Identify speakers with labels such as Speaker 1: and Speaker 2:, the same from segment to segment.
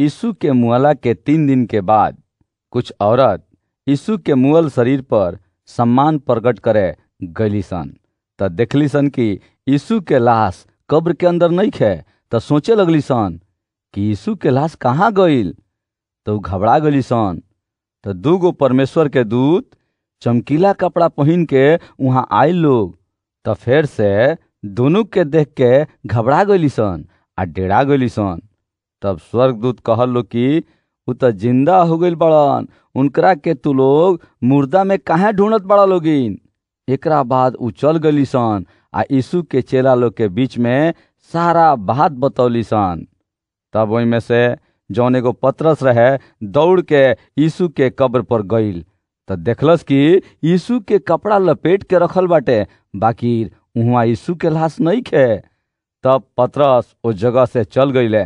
Speaker 1: यीशु के मुअला के तीन दिन के बाद, कुछ औरत यीशु के मुअल शरीर पर सम्मान प्रकट करे गईली सन। त देखली सन कि यीशु के लाश कब्र के अंदर नहीं खे, त सोचे लगली सन कि यीशु के लाश कहाँ गईल? तो घबरा गली सन। त दूगो परमेश्वर के दूत चमकीला कपड़ा पहन के वहाँ आए लोग, त फिर से दोनों के देख के घबरा गईली सन आ डेरा गईली सन। तब स्वर्गदूत कहल कि, उ त ज़िंदा हो गई बड़न। उनकरा के तू लोग मुर्दा में काहे ढूंढत बड़ा लोगिन? एकरा बाद उ चल गली सन आ यीशु के चेला लोग के बीच में सारा बात बतौली सन तब ओई में से जौन एगो पतरस रहे दौड़ के यीशु के कब्र पर गईल त देखलस कि यीशु के कपड़ा लपेट के रखल बाटे, बाकी उहाँ यीशु के लाश नहीं खे तब पतरस उस जगह से चल गईले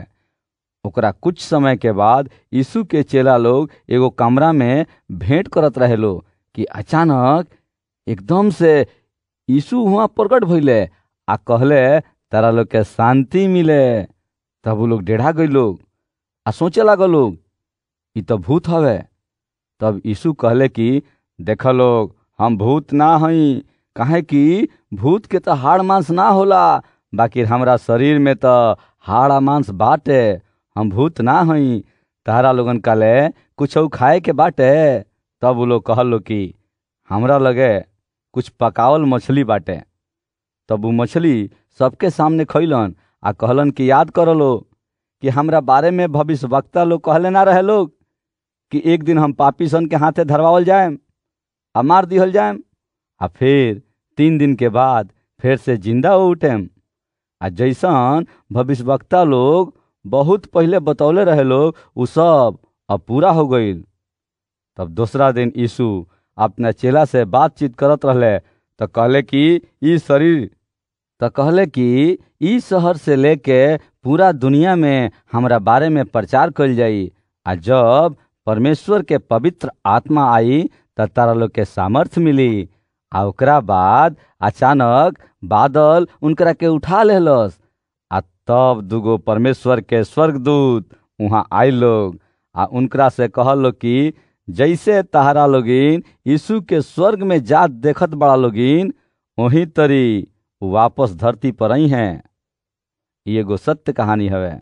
Speaker 1: ओकरा कुछ समय के बाद यीशु के चेला लोग एगो कमरा में भेंट करत रहे लो कि अचानक एकदम से यीशु हुआ प्रकट भइले आ कहले, तारा लोग के शांति मिले। तब वो लोग डेढ़ा गई लोग आ सोचे लागल लोग, ई तो भूत हवे। तब यीशु कहले कि, देख लोग, हम भूत ना हई, काहे कि भूत के तो हाड़ मांस ना होला, बाकी हमरा शरीर में तो हाड़ मांस बाटे। हम भूत ना हई। तारा लोगन काले कुछ खाए के बाटे। तब वो लोग कहल कि, हमरा लगे कुछ पकावल मछली बाटे। तब वो मछली सबके सामने खैलन आ कहलन कि, याद कर लो कि हमरा बारे में भविष्य वक्ता लोग कहले ना रहे लोग कि एक दिन हम पापी सन के हाथे धरवावल जाएम आ मार दिहल जाएम आ फिर तीन दिन के बाद फिर से ज़िंदा उठेम। आ जैसन भविष्यवक्ता लोग बहुत पहले बतौले रहे लोग, उ सब अब पूरा हो गई तब दूसरा दिन यीशु अपने चेला से बातचीत करत रहले तो कहले कि, ई शरीर। तो कहले कि, ई शहर से लेके पूरा दुनिया में हमरा बारे में प्रचार कल जाई आ जब परमेश्वर के पवित्र आत्मा आई त तारा लोग के सामर्थ्य मिली, आ ओकरा बाद अचानक बादल उनकरा के उठा लेलस आ तब दुगो परमेश्वर के स्वर्गदूत वहाँ आए लोग। आ उनकरा से कहल कि, जैसे तहरा लोगिन यीशु के स्वर्ग में जात देखत बड़ा लोगिन वहीं तरी वापस धरती पर आई हैं ये एगो सत्य कहानी हवे।